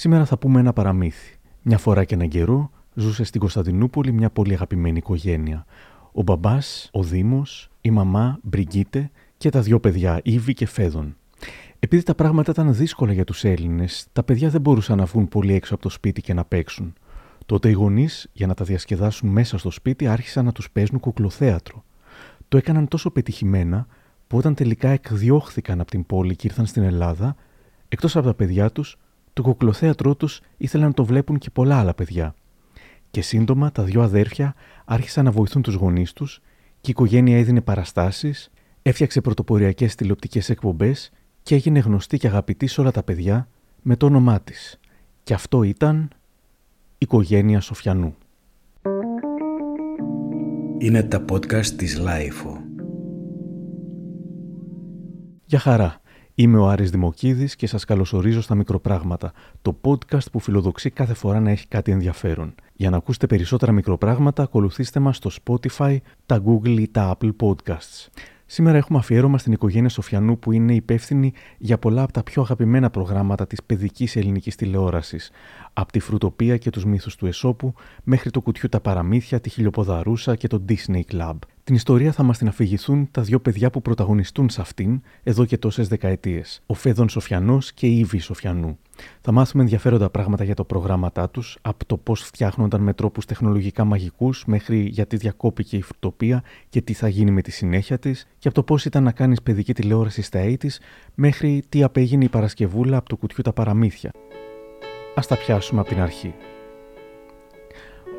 Θα δούμε. Σήμερα θα πούμε ένα παραμύθι. Μια φορά και έναν καιρό ζούσε στην Κωνσταντινούπολη μια πολύ αγαπημένη οικογένεια. Ο μπαμπάς, ο Δήμος, η μαμά, Μπριγκίτε και τα δυο παιδιά, Ήβη και Φέδων. Επειδή τα πράγματα ήταν δύσκολα για τους Έλληνες, τα παιδιά δεν μπορούσαν να βγουν πολύ έξω από το σπίτι και να παίξουν. Τότε οι γονείς, για να τα διασκεδάσουν μέσα στο σπίτι, άρχισαν να τους παίζουν κουκλοθέατρο. Το έκαναν τόσο πετυχημένα που όταν τελικά εκδιώχθηκαν από την πόλη και ήρθαν στην Ελλάδα, εκτός από τα παιδιά τους, το κουκλοθέατρό τους ήθελαν να το βλέπουν και πολλά άλλα παιδιά. Και σύντομα τα δυο αδέρφια άρχισαν να βοηθούν τους γονείς τους και η οικογένεια έδινε παραστάσεις, έφτιαξε πρωτοποριακές τηλεοπτικές εκπομπές και έγινε γνωστή και αγαπητή σε όλα τα παιδιά με το όνομά της. Και αυτό ήταν Οικογένεια Σοφιανού. Είναι τα podcast της LiFO. Γεια χαρά. Είμαι ο Άρης Δημοκίδης και σας καλωσορίζω στα Μικροπράγματα, το podcast που φιλοδοξεί κάθε φορά να έχει κάτι ενδιαφέρον. Για να ακούσετε περισσότερα μικροπράγματα, ακολουθήστε μας στο Spotify, τα Google ή τα Apple Podcasts. Σήμερα έχουμε αφιέρωμα στην οικογένεια Σοφιανού που είναι υπεύθυνη για πολλά από τα πιο αγαπημένα προγράμματα της παιδικής ελληνικής τηλεόρασης. Από τη φρουτοπία και τους μύθους του Εσώπου μέχρι το κουτιού τα παραμύθια, τη χιλιοποδαρούσα και το Disney Club. Την ιστορία θα μας την αφηγηθούν τα δύο παιδιά που πρωταγωνιστούν σε αυτήν εδώ και τόσες δεκαετίες, ο Φέδων Σοφιανός και η Ήβη Σοφιανού. Θα μάθουμε ενδιαφέροντα πράγματα για το προγράμματά τους, από το πώς φτιάχνονταν με τρόπους τεχνολογικά μαγικούς μέχρι γιατί διακόπηκε η φρουτοπία και τι θα γίνει με τη συνέχεια της, και από το πώς ήταν να κάνεις παιδική τηλεόραση στα 80 μέχρι τι απέγινε η Παρασκευούλα από το κουτιού τα παραμύθια. Α τα πιάσουμε από την αρχή.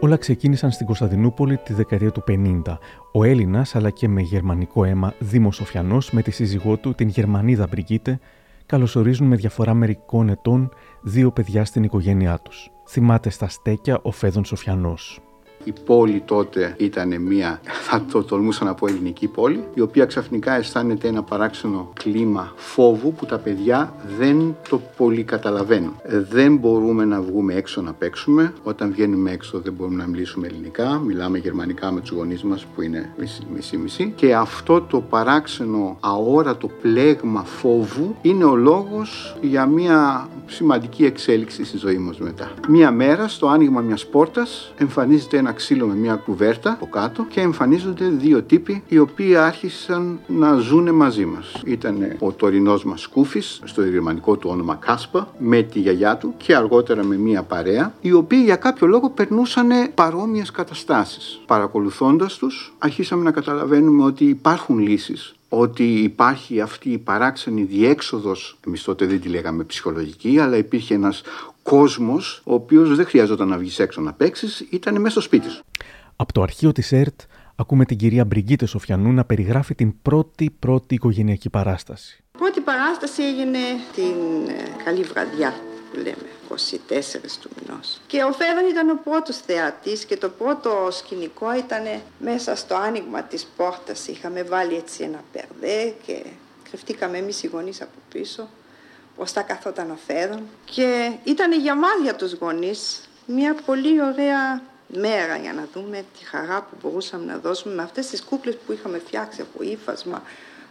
Όλα ξεκίνησαν στην Κωνσταντινούπολη τη δεκαετία του 50. Ο Έλληνας, αλλά και με γερμανικό αίμα, Δήμος Σοφιανός, με τη σύζυγό του, την Γερμανίδα Μπριγκίτε, καλωσορίζουν με διαφορά μερικών ετών δύο παιδιά στην οικογένειά τους. Θυμάται στα στέκια ο Φέδων Σοφιανός. Η πόλη τότε ήταν μια, θα το τολμούσα να πω, ελληνική πόλη, η οποία ξαφνικά αισθάνεται ένα παράξενο κλίμα φόβου που τα παιδιά δεν το πολύ καταλαβαίνουν. Δεν μπορούμε να βγούμε έξω να παίξουμε. Όταν βγαίνουμε έξω δεν μπορούμε να μιλήσουμε ελληνικά. Μιλάμε γερμανικά με τους γονείς μας που είναι μισή-μισή. Και αυτό το παράξενο αόρατο πλέγμα φόβου είναι ο λόγος για μια σημαντική εξέλιξη στη ζωή μας μετά. Μία μέρα στο άνοιγμα μιας πόρτας εμφανίζεται ένα ξύλο με μια κουβέρτα από κάτω και εμφανίζονται δύο τύποι οι οποίοι άρχισαν να ζουν μαζί μας. Ήταν ο τωρινός μας Σκούφη, στο γερμανικό του όνομα Κάσπα, με τη γιαγιά του και αργότερα με μια παρέα, οι οποίοι για κάποιο λόγο περνούσαν παρόμοιες καταστάσεις. Παρακολουθώντας τους, αρχίσαμε να καταλαβαίνουμε ότι υπάρχουν λύσεις ότι υπάρχει αυτή η παράξενη διέξοδος, εμείς τότε δεν τη λέγαμε ψυχολογική, αλλά υπήρχε ένας κόσμος ο οποίος δεν χρειαζόταν να βγεις έξω να παίξεις, ήταν μέσα στο σπίτι σου. Από το αρχείο της ΕΡΤ ακούμε την κυρία Μπριγκίτε Σοφιανού να περιγράφει την πρώτη πρώτη οικογενειακή παράσταση. Πρώτη παράσταση έγινε την ε, καλή βραδιά που λέμε, 24 του μηνός. Και ο Φέδων ήταν ο πρώτος θεατής και το πρώτο σκηνικό ήταν μέσα στο άνοιγμα της πόρτας. Είχαμε βάλει έτσι ένα περδέ και κρυφτήκαμε εμείς οι γονείς από πίσω. Μπροστά καθόταν ο Φέδων και ήταν για μας για τους γονείς μια πολύ ωραία μέρα για να δούμε τη χαρά που μπορούσαμε να δώσουμε με αυτές τις κούκλες που είχαμε φτιάξει από ύφασμα,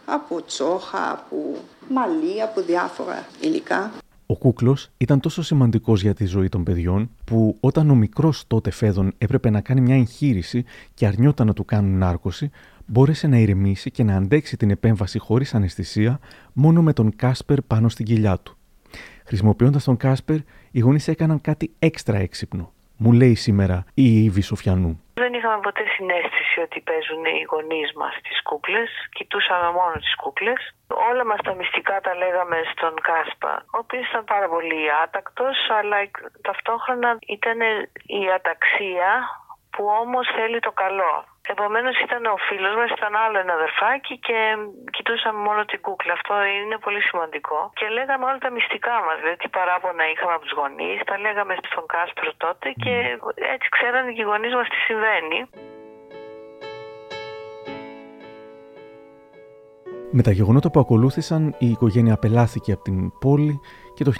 από τσόχα, από μαλλί, από διάφορα υλικά. Ο κούκλος ήταν τόσο σημαντικός για τη ζωή των παιδιών, που όταν ο μικρός τότε Φέδων έπρεπε να κάνει μια εγχείρηση και αρνιόταν να του κάνουν νάρκωση, μπόρεσε να ηρεμήσει και να αντέξει την επέμβαση χωρίς αναισθησία μόνο με τον Κάσπερ πάνω στην κοιλιά του. Χρησιμοποιώντας τον Κάσπερ, οι γονείς έκαναν κάτι έξτρα έξυπνο. Μου λέει σήμερα η Ήβη Σοφιανού. Δεν είχαμε ποτέ συνέστηση ότι παίζουν οι γονείς μας τις κούκλες. Κοιτούσαμε μόνο τις κούκλες. Όλα μας τα μυστικά τα λέγαμε στον Κάσπαρ, ο οποίος ήταν πάρα πολύ άτακτος, αλλά ταυτόχρονα ήταν η αταξία που όμως θέλει το καλό. Επομένως ήταν ο φίλος μας, ήταν άλλο ένα αδερφάκι και κοιτούσαμε μόνο την κούκλα. Αυτό είναι πολύ σημαντικό. Και λέγαμε όλα τα μυστικά μας, δηλαδή τι παράπονα είχαμε από τους γονείς, τα λέγαμε στον Κάσπαρ τότε και έτσι ξέρανε και οι γονείς μας τι συμβαίνει. Με τα γεγονότα που ακολούθησαν, η οικογένεια απελάθηκε από την πόλη και το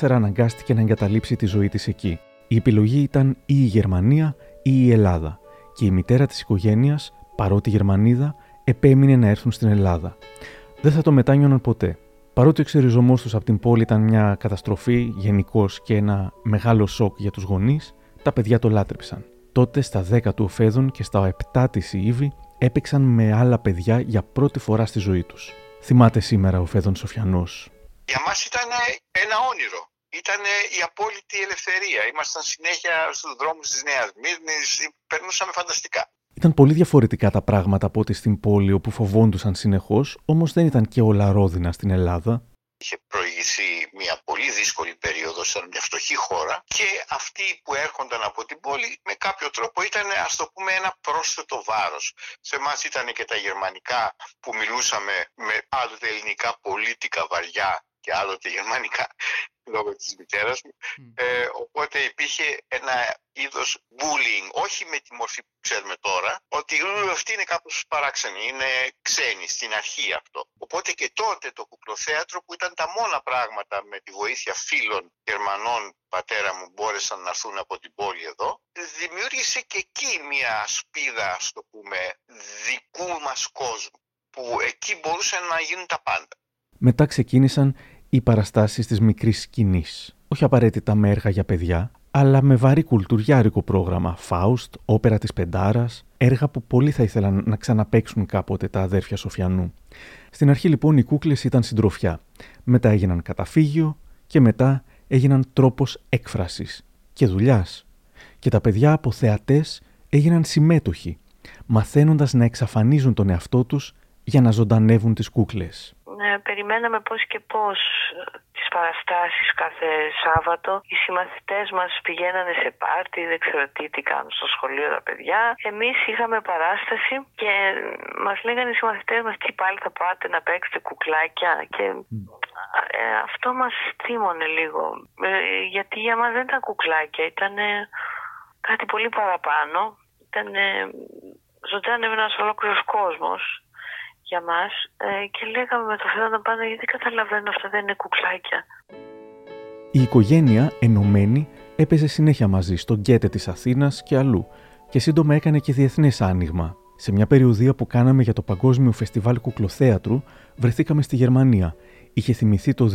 1964 αναγκάστηκε να εγκαταλείψει τη ζωή της εκεί. Η επιλογή ήταν ή η Γερμανία ή η Ελλάδα και η μητέρα της οικογένειας, παρότι Γερμανίδα, επέμεινε να έρθουν στην Ελλάδα. Δεν θα το μετάνιωναν ποτέ. Παρότι ο εξοριζωμό τους από την πόλη ήταν μια καταστροφή γενικώς και ένα μεγάλο σοκ για τους γονείς, τα παιδιά το λάτρεψαν. Τότε στα 10 του Οφέδων και στα 7 της Ήβη έπαιξαν με άλλα παιδιά για πρώτη φορά στη ζωή τους. Θυμάται σήμερα ο Φέδων Σοφιανός. Για μας ήταν ένα όνειρο. Ήταν η απόλυτη ελευθερία. Ήμασταν συνέχεια στους δρόμους της Νέας Μύρνης. Περνούσαμε φανταστικά. Ήταν πολύ διαφορετικά τα πράγματα από ό,τι στην πόλη όπου φοβόντουσαν συνεχώς, όμως δεν ήταν και όλα ρόδινα στην Ελλάδα. Είχε προηγηθεί μια πολύ δύσκολη περίοδο, ήταν μια φτωχή χώρα και αυτοί που έρχονταν από την πόλη με κάποιο τρόπο ήταν ας το πούμε ένα πρόσθετο βάρος. Σε εμάς ήταν και τα γερμανικά που μιλούσαμε με άλλοτε ελληνικά πολίτικα βαριά και άλλοτε γερμανικά λόγω της μητέρας μου. Ε, οπότε υπήρχε ένα είδος bullying, όχι με τη μορφή που ξέρουμε τώρα, ότι αυτή είναι κάπως παράξενη, είναι ξένη στην αρχή αυτό. Οπότε και τότε το κουκλοθέατρο που ήταν τα μόνα πράγματα με τη βοήθεια φίλων Γερμανών πατέρα μου μπόρεσαν να έρθουν από την πόλη εδώ, δημιούργησε και εκεί μια σπίδα, ας το πούμε, δικού μας κόσμου, που εκεί μπορούσαν να γίνουν τα πάντα. Μετά ξεκίνησαν οι παραστάσεις της μικρής σκηνής. Όχι απαραίτητα με έργα για παιδιά, αλλά με βαρύ κουλτουριάρικο πρόγραμμα. Φάουστ, όπερα της Πεντάρας, έργα που πολλοί θα ήθελαν να ξαναπαίξουν κάποτε τα αδέρφια Σοφιανού. Στην αρχή λοιπόν οι κούκλες ήταν συντροφιά. Μετά έγιναν καταφύγιο και μετά έγιναν τρόπος έκφρασης και δουλειάς. Και τα παιδιά από θεατές έγιναν συμμέτοχοι, μαθαίνοντας να εξαφανίζουν τον εαυτό τους για να ζωντανεύουν τις κούκλες. Ναι, περιμέναμε πώς και πώς ε, τις παραστάσεις κάθε Σάββατο. Οι συμμαθητές μας πηγαίνανε σε πάρτι, δεν ξέρω τι, τι κάνουν στο σχολείο τα παιδιά. Εμείς είχαμε παράσταση και μας λέγανε οι συμμαθητές μας τι πάλι θα πάτε να παίξετε κουκλάκια και ε, αυτό μας θύμωνε λίγο. Ε, γιατί για μας δεν ήταν κουκλάκια, ήταν κάτι πολύ παραπάνω. Ήταν ζωντάνευε ένας ολόκληρος κόσμος για μας ε, και λέγαμε με το Θεό να πάνε γιατί καταλαβαίνω αυτά δεν είναι κουκλάκια. Η οικογένεια ενωμένη έπαιζε συνέχεια μαζί στο γκέτε της Αθήνας και αλλού και σύντομα έκανε και διεθνές άνοιγμα. Σε μια περιοδία που κάναμε για το Παγκόσμιο Φεστιβάλ Κουκλοθέατρου βρεθήκαμε στη Γερμανία. Είχε θυμηθεί το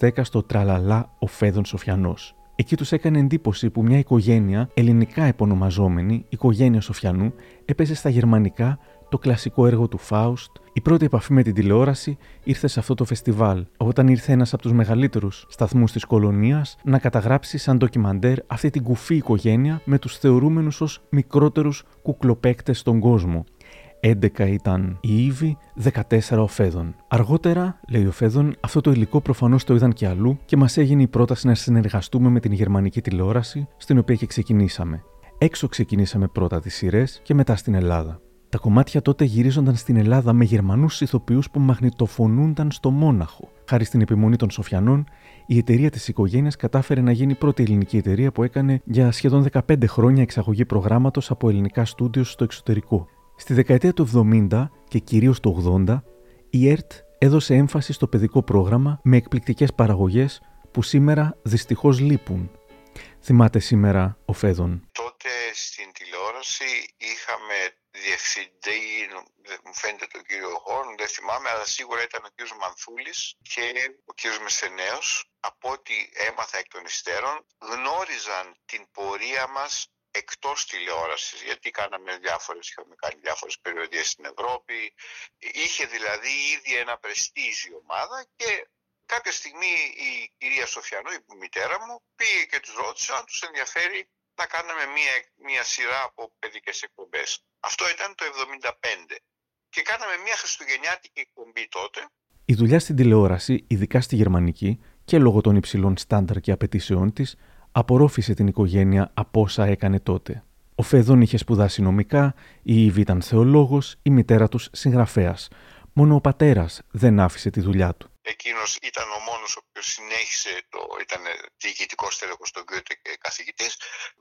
2010 στο Τραλαλά ο Φέδων Σοφιανός. Εκεί τους έκανε εντύπωση που μια οικογένεια, ελληνικά επωνομαζόμενη, οικογένεια Σοφιανού, έπαιζε στα γερμανικά το κλασικό έργο του Φάουστ, η πρώτη επαφή με την τηλεόραση ήρθε σε αυτό το φεστιβάλ, όταν ήρθε ένας από τους μεγαλύτερους σταθμούς της κολονίας να καταγράψει σαν ντοκιμαντέρ αυτή την κουφή οικογένεια με τους θεωρούμενους ως μικρότερους κουκλοπαίκτες στον κόσμο. 11 ήταν η Ήβη, 14 ο Φέδων. Αργότερα, λέει ο Φέδων, αυτό το υλικό προφανώς το είδαν και αλλού και μας έγινε η πρόταση να συνεργαστούμε με την γερμανική τηλεόραση, στην οποία και ξεκινήσαμε. Έξω ξεκινήσαμε πρώτα τις σειρές και μετά στην Ελλάδα. Τα κομμάτια τότε γυρίζονταν στην Ελλάδα με Γερμανούς ηθοποιούς που μαγνητοφωνούνταν στο Μόναχο. Χάρη στην επιμονή των Σοφιανών, η εταιρεία της οικογένειας κατάφερε να γίνει η πρώτη ελληνική εταιρεία που έκανε για σχεδόν 15 χρόνια εξαγωγή προγράμματος από ελληνικά στούντιος στο εξωτερικό. Στη δεκαετία του 70 και κυρίως του 80, η ΕΡΤ έδωσε έμφαση στο παιδικό πρόγραμμα με εκπληκτικές παραγωγές που σήμερα δυστυχώς λείπουν. Θυμάται σήμερα ο Φέδων. Τότε στην τηλεόραση είχαμε διευθυντή, μου φαίνεται τον κύριο Χόρν, δεν θυμάμαι, αλλά σίγουρα ήταν ο κύριος Μανθούλης και ο κύριος Μεσθενέος. Από ό,τι έμαθα εκ των υστέρων, γνώριζαν την πορεία μας εκτός τηλεόρασης, γιατί κάναμε διάφορες, είχαμε κάνει διάφορες περιοδίες στην Ευρώπη. Είχε δηλαδή ήδη ένα πρεστίζι ομάδα και κάποια στιγμή η κυρία Σοφιανού, η μητέρα μου, πήγε και τους ρώτησε αν τους ενδιαφέρει να κάναμε μία, μία σειρά από παιδικές εκπομπές. Αυτό ήταν το 1975 και κάναμε μία χριστουγεννιάτικη εκπομπή τότε. Η δουλειά στην τηλεόραση, ειδικά στη γερμανική και λόγω των υψηλών στάνταρ και απαιτήσεών της, απορρόφησε την οικογένεια από όσα έκανε τότε. Ο Φεδόν είχε σπουδάσει νομικά, η Ήβη ήταν θεολόγος, η μητέρα τους συγγραφέας. Μόνο ο πατέρας δεν άφησε τη δουλειά του. Εκείνος ήταν ο μόνος ο οποίος συνέχισε, το, ήταν διοικητικός τέλεχο στον Γκέτε και καθηγητής,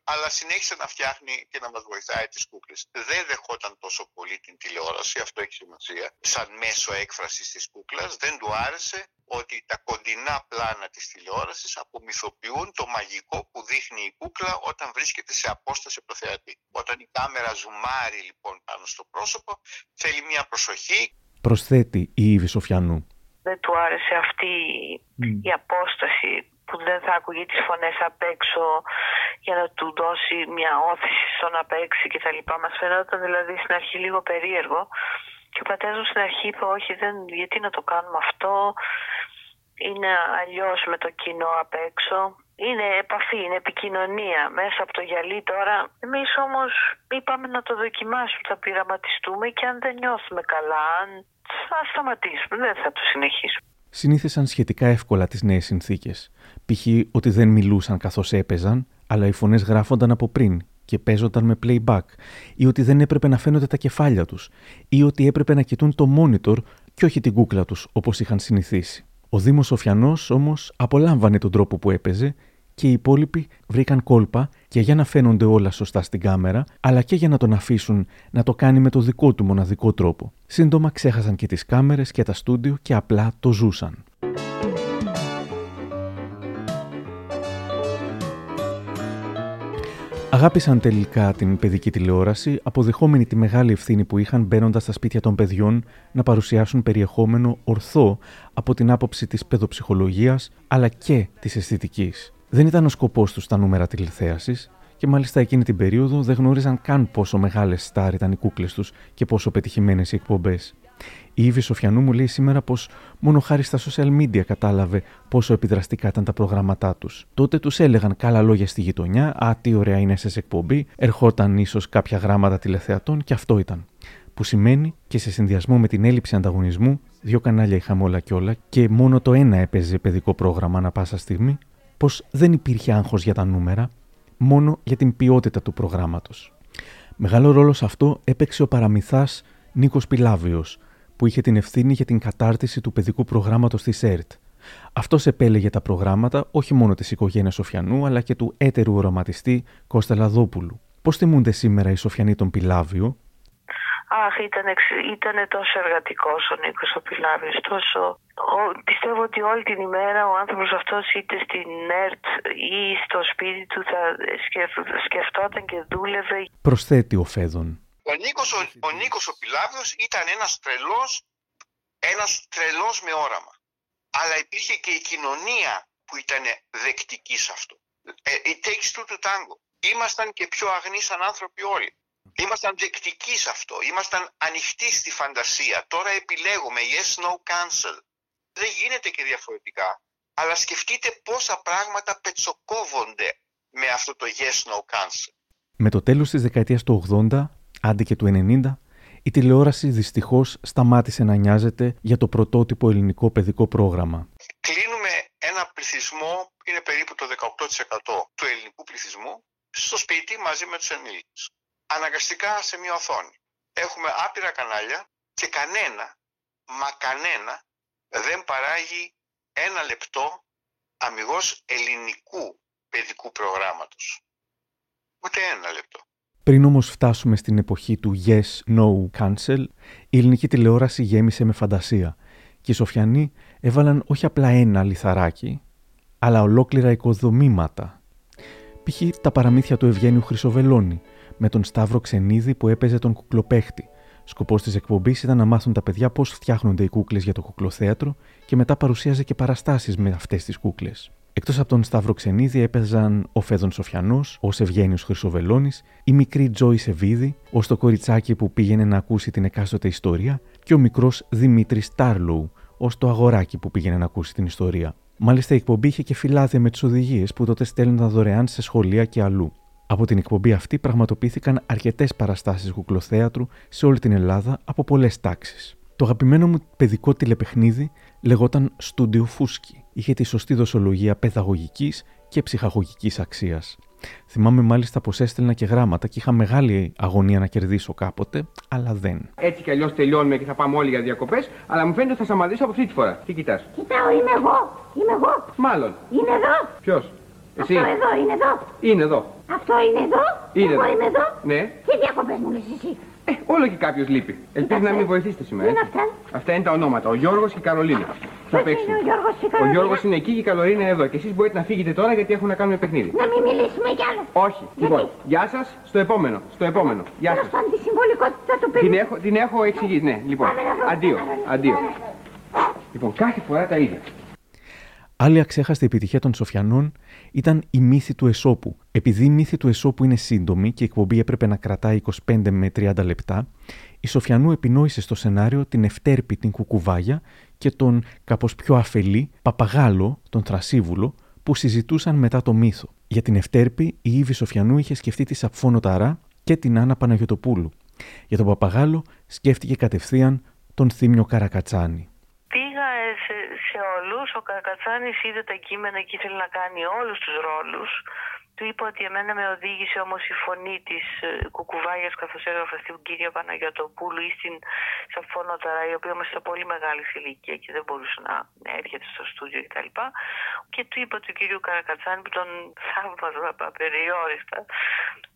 αλλά συνέχισε να φτιάχνει και να μας βοηθάει τις κούκλες. Δεν δεχόταν τόσο πολύ την τηλεόραση, αυτό έχει σημασία, σαν μέσο έκφρασης της κούκλας. Δεν του άρεσε ότι τα κοντινά πλάνα της τηλεόρασης απομυθοποιούν το μαγικό που δείχνει η κούκλα όταν βρίσκεται σε απόσταση από το θεατή. Όταν η κάμερα ζουμάρει λοιπόν πάνω στο πρόσωπο, θέλει μια προσοχή. Προσθέτει η Ήβη Σοφιανού. Δεν του άρεσε αυτή η απόσταση που δεν θα άκουγε τις φωνές απ' έξω για να του δώσει μια όθηση στο να παίξει και τα λοιπά. Μας φαινόταν δηλαδή στην αρχή λίγο περίεργο και ο πατέρας μου στην αρχή είπε όχι δεν, γιατί να το κάνουμε αυτό είναι αλλιώς με το κοινό απ' έξω είναι επαφή, είναι επικοινωνία μέσα από το γυαλί τώρα. Εμείς όμως είπαμε να το δοκιμάσουμε, θα πειραματιστούμε και αν δεν νιώθουμε καλά, αν θα σταματήσουμε, δεν θα το συνεχίσουμε. Συνήθισαν σχετικά εύκολα τις νέες συνθήκες. Π.χ. ότι δεν μιλούσαν καθώς έπαιζαν, αλλά οι φωνές γράφονταν από πριν και παίζονταν με playback, ή ότι δεν έπρεπε να φαίνονται τα κεφάλια τους, ή ότι έπρεπε να κοιτούν το monitor και όχι την κούκλα τους όπως είχαν συνηθίσει. Ο Δήμος Σοφιανός όμως απολάμβανε τον τρόπο που έπαιζε και οι υπόλοιποι βρήκαν κόλπα και για να φαίνονται όλα σωστά στην κάμερα, αλλά και για να τον αφήσουν να το κάνει με το δικό του μοναδικό τρόπο. Σύντομα ξέχασαν και τις κάμερες και τα στούντιο και απλά το ζούσαν. Αγάπησαν τελικά την παιδική τηλεόραση, αποδεχόμενοι τη μεγάλη ευθύνη που είχαν μπαίνοντας στα σπίτια των παιδιών να παρουσιάσουν περιεχόμενο ορθό από την άποψη της παιδοψυχολογίας αλλά και της αισθητικής. Δεν ήταν ο σκοπός τους τα νούμερα τηλεθέασης και μάλιστα εκείνη την περίοδο δεν γνώριζαν καν πόσο μεγάλες στάρ ήταν οι κούκλες τους και πόσο πετυχημένες οι εκπομπές. Η Ήβη Σοφιανού μου λέει σήμερα πως μόνο χάρη στα social media κατάλαβε πόσο επιδραστικά ήταν τα προγράμματά τους. Τότε τους έλεγαν καλά λόγια στη γειτονιά, Α, τι ωραία είναι σε εκπομπή, ερχόταν ίσως κάποια γράμματα τηλεθεατών και αυτό ήταν. Που σημαίνει και σε συνδυασμό με την έλλειψη ανταγωνισμού, δύο κανάλια είχαμε όλα και όλα και μόνο το ένα έπαιζε παιδικό πρόγραμμα ανα πάσα στιγμή, πως δεν υπήρχε άγχος για τα νούμερα, μόνο για την ποιότητα του προγράμματος. Μεγάλο ρόλο σε αυτό έπαιξε ο παραμυθάς Νίκος Πιλάβιο, που είχε την ευθύνη για την κατάρτιση του παιδικού προγράμματος της ΕΡΤ. Αυτός επέλεγε τα προγράμματα όχι μόνο της οικογένειας Σοφιανού, αλλά και του έτερου οραματιστή Κώστα Λαδόπουλου. Πώς θυμούνται σήμερα οι Σοφιανοί τον Πιλάβιο, Αχ, ήταν, ήταν τόσο εργατικός ο Νίκος ο Πιλάβιος. Τόσο... πιστεύω ότι όλη την ημέρα ο άνθρωπος αυτός είτε στην ΕΡΤ ή στο σπίτι του θα σκεφτόταν και δούλευε. Προσθέτει ο Φέδων. Ο Νίκος ο, ο, Νίκος ο Πιλάβιος ήταν ένας τρελός, ένας τρελός με όραμα. Αλλά υπήρχε και η κοινωνία που ήταν δεκτική σε αυτό. Ε, it takes two to tango. Ήμασταν και πιο αγνοί σαν άνθρωποι όλοι. Ήμασταν δεκτικοί σε αυτό. Ήμασταν ανοιχτοί στη φαντασία. Τώρα επιλέγουμε yes, no, cancel. Δεν γίνεται και διαφορετικά. Αλλά σκεφτείτε πόσα πράγματα πετσοκόβονται με αυτό το yes, no, cancel. Με το τέλος της δεκαετίας του 80, άντε και του 90, η τηλεόραση δυστυχώς σταμάτησε να νοιάζεται για το πρωτότυπο ελληνικό παιδικό πρόγραμμα. Κλείνουμε ένα πληθυσμό, είναι περίπου το 18% του ελληνικού πληθυσμού, στο σπίτι μαζί με τους ενήλικες. Αναγκαστικά σε μια οθόνη. Έχουμε άπειρα κανάλια και κανένα, μα κανένα, δεν παράγει ένα λεπτό αμυγός ελληνικού παιδικού προγράμματος. Ούτε ένα λεπτό. Πριν όμως φτάσουμε στην εποχή του Yes, No, Cancel, η ελληνική τηλεόραση γέμισε με φαντασία και οι Σοφιανοί έβαλαν όχι απλά ένα λιθαράκι, αλλά ολόκληρα οικοδομήματα. Π.χ. τα παραμύθια του Ευγένιου Χρυσοβελώνη, με τον Σταύρο Ξενίδη που έπαιζε τον κουκλοπέχτη. Σκοπός της εκπομπής ήταν να μάθουν τα παιδιά πώς φτιάχνονται οι κούκλες για το κουκλοθέατρο και μετά παρουσίαζε και παραστάσεις με αυτές τις κούκλες. Εκτός από τον Σταύρο Ξενίδη έπαιζαν ο Φέδων Σοφιανός, ο Ευγένιο Χρυσοβελώνης, η μικρή Τζόι Σεβίδη, ω το κοριτσάκι που πήγαινε να ακούσει την εκάστοτε ιστορία και ο μικρός Δημήτρης Τάρλοου, ω το αγοράκι που πήγαινε να ακούσει την ιστορία. Μάλιστα η εκπομπή είχε και φυλάδια με τις οδηγίες που τότε στέλνονταν δωρεάν σε σχολεία και αλλού. Από την εκπομπή αυτή πραγματοποιήθηκαν αρκετές παραστάσεις κουκλοθέατρου σε όλη την Ελλάδα από πολλές τάξεις. Το αγαπημένο μου παιδικό τηλεπαιχνίδι λεγόταν Στούντιο Φούσκι. Είχε τη σωστή δοσολογία παιδαγωγικής και ψυχαγωγικής αξίας. Θυμάμαι μάλιστα πως έστελνα και γράμματα και είχα μεγάλη αγωνία να κερδίσω κάποτε, αλλά δεν. Έτσι κι αλλιώς τελειώνουμε και θα πάμε όλοι για διακοπές, αλλά μου φαίνεται ότι θα σταματήσω από αυτή τη φορά. Τι κοιτάς; Κοιτάω, είμαι εγώ. Είμαι εγώ. Μάλλον. Είναι εδώ. Ποιος; Εσύ. Αυτό εδώ είναι εδώ. Είναι εδώ. Αυτό είναι εδώ. Είναι εγώ εδώ. είμαι εδώ. Ναι. Τι διακοπές μου λες εσύ; Ε, όλο και κάποιος λείπει. Ελπίζω να μην βοηθήσετε σήμερα. Τι είναι έτσι. αυτά; Αυτά είναι τα ονόματα. Ο Γιώργος και η Καρολίνα. Θα Ποιος παίξουν. είναι ο Γιώργος και η Ο Καρολίνα; Γιώργο είναι εκεί και η Καρολίνα είναι εδώ. Και εσείς μπορείτε να φύγετε τώρα γιατί έχουν να κάνουν παιχνίδι. Να μην μιλήσουμε κι άλλο. Όχι. Λοιπόν, γεια σας. Στο επόμενο. Στο επόμενο. Γεια Τέλος σας. πάντων τη συμβολικότητα του παιδιού. Την έχω, την έχω εξηγήσει. Ναι, λοιπόν. Πάμε να βρούμε Αντίο. την Καρολίνα. Αντίο. Πάμε. Λοιπόν, κάθε φορά τα ίδια. Άλλη αξέχαστη επιτυχία των Σοφιανών ήταν η μύθη του Εσώπου. Επειδή η μύθη του Εσώπου είναι σύντομη και η εκπομπή έπρεπε να κρατάει 25 με 30 λεπτά, η Σοφιανού επινόησε στο σενάριο την Ευτέρπη την Κουκουβάγια και τον κάπως πιο αφελή Παπαγάλο, τον Θρασίβουλο, που συζητούσαν μετά το μύθο. Για την Ευτέρπη, η Ήβη Σοφιανού είχε σκεφτεί τη Σαφόνο Ταρά και την Άννα Παναγιοτοπούλου. Για τον Παπαγάλο σκέφτηκε κατευθείαν τον Θήμιο Καρακατσάνη. Πήγα σε, σε όλους, ο Καρακατσάνης είδε τα κείμενα και ήθελε να κάνει όλους τους ρόλους. Του είπα ότι εμένα με οδήγησε όμως η φωνή της ε, Κουκουβάγιας καθώς έγραφα στην κυρία Παναγιωτοπούλου ή στην Σαφώνοταρα η οποία είμαστε πολύ μεγάλη ηλικία και δεν μπορούσε να έρχεται στο στούντιο κτλ. Και, και του είπα του κυρίου Καρακατσάνη που τον θαύμαζα απεριόριστα.